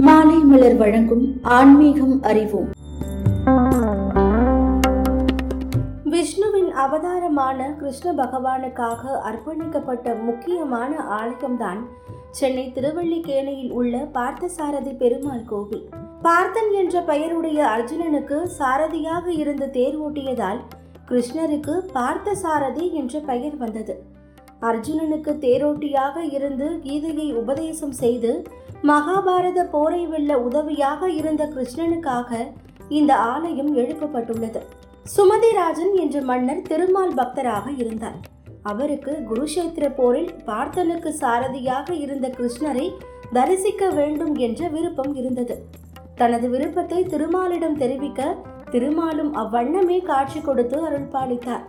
மாலை மலர் வழங்கும் ஆன்மீகம் அறிவோம். விஷ்ணுவின் அவதாரமான கிருஷ்ண பகவானுக்காக அர்ப்பணிக்கப்பட்ட முக்கியமான ஆலயம்தான் சென்னை திருவள்ளிக்கேணியில் உள்ள பார்த்தசாரதி பெருமாள் கோவில். பார்த்தன் என்ற பெயருடைய அர்ஜுனனுக்கு சாரதியாக இருந்து தேர் ஓட்டியதால் கிருஷ்ணருக்கு பார்த்தசாரதி என்ற பெயர் வந்தது. அர்ஜுனனுக்கு தேரோட்டியாக இருந்து கீதையை உபதேசம் செய்து மகாபாரத போரை வெல்ல உதவியாக இருந்த கிருஷ்ணனுக்காக இந்த ஆலயம் எழுப்பப்பட்டுள்ளது. சுமதிராஜன் என்ற மன்னர் திருமால் பக்தராக இருந்தார். அவருக்கு குருஷேத்திர போரில் பார்த்தனுக்கு சாரதியாக இருந்த கிருஷ்ணரை தரிசிக்க வேண்டும் என்ற விருப்பம் இருந்தது. தனது விருப்பத்தை திருமாலிடம் தெரிவிக்க திருமாலும் அவ்வண்ணமே காட்சி கொடுத்து அருள்பாலித்தார்.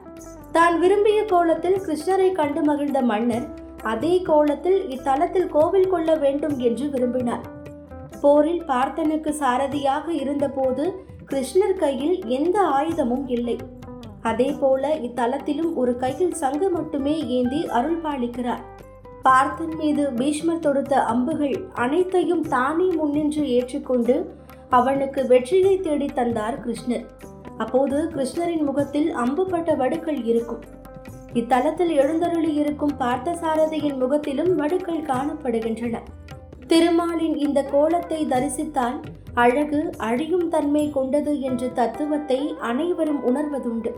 தான் விரும்பிய கோலத்தில் கிருஷ்ணரை கண்டு மகிழ்ந்த மன்னர் அதே கோலத்தில் இத்தலத்தில் கோவில் கொள்ள வேண்டும் என்று விரும்பினார். போரில் பார்த்தனுக்கு சாரதியாக இருந்தபோது கிருஷ்ணர் கையில் எந்த ஆயுதமும் இல்லை. அதே போல இத்தலத்திலும் ஒரு கையில் சங்கு மட்டுமே ஏந்தி அருள் பாலிக்கிறார். பார்த்தன் மீது பீஷ்மர் தொடுத்த அம்புகள் அனைத்தையும் தானே முன்னின்று ஏற்றுக்கொண்டு அவனுக்கு வெற்றியை தேடி தந்தார் கிருஷ்ணர். அப்போது கிருஷ்ணரின் முகத்தில் அம்புப்பட்ட வடுக்கள் இருக்கும். இத்தலத்தில் எழுந்தருளி இருக்கும் பார்த்தசாரதியின் முகத்திலும் வடுக்கள் காணப்படுகின்றன. திருமாலின் இந்த கோலத்தை தரிசித்தால் அழகு அழியும் தன்மை கொண்டது என்ற தத்துவத்தை அனைவரும் உணர்வதுண்டு.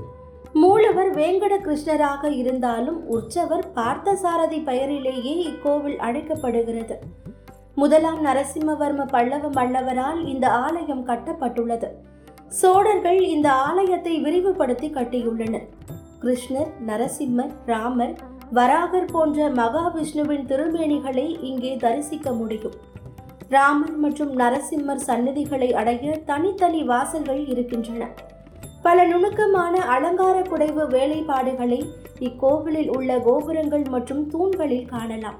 மூலவர் வேங்கட கிருஷ்ணராக இருந்தாலும் உற்சவர் பார்த்தசாரதி பெயரிலேயே இக்கோவில் அழைக்கப்படுகிறது. முதலாம் நரசிம்மவர்ம பல்லவ மன்னவரால் இந்த ஆலயம் கட்டப்பட்டுள்ளது. சோழர்கள் இந்த ஆலயத்தை விரிவுபடுத்தி கட்டியுள்ளனர். கிருஷ்ணர் நரசிம்மர் ராமர் வராகர் போன்ற மகாவிஷ்ணுவின் திருமேனிகளை இங்கே தரிசிக்க முடியும். ராமர் மற்றும் நரசிம்மர் சன்னதிகளை அடைய தனித்தனி வாசல்கள் இருக்கின்றன. பல நுணுக்கமான அலங்கார குடைவு வேலைப்பாடுகளை இக்கோவிலில் உள்ள கோபுரங்கள் மற்றும் தூண்களில் காணலாம்.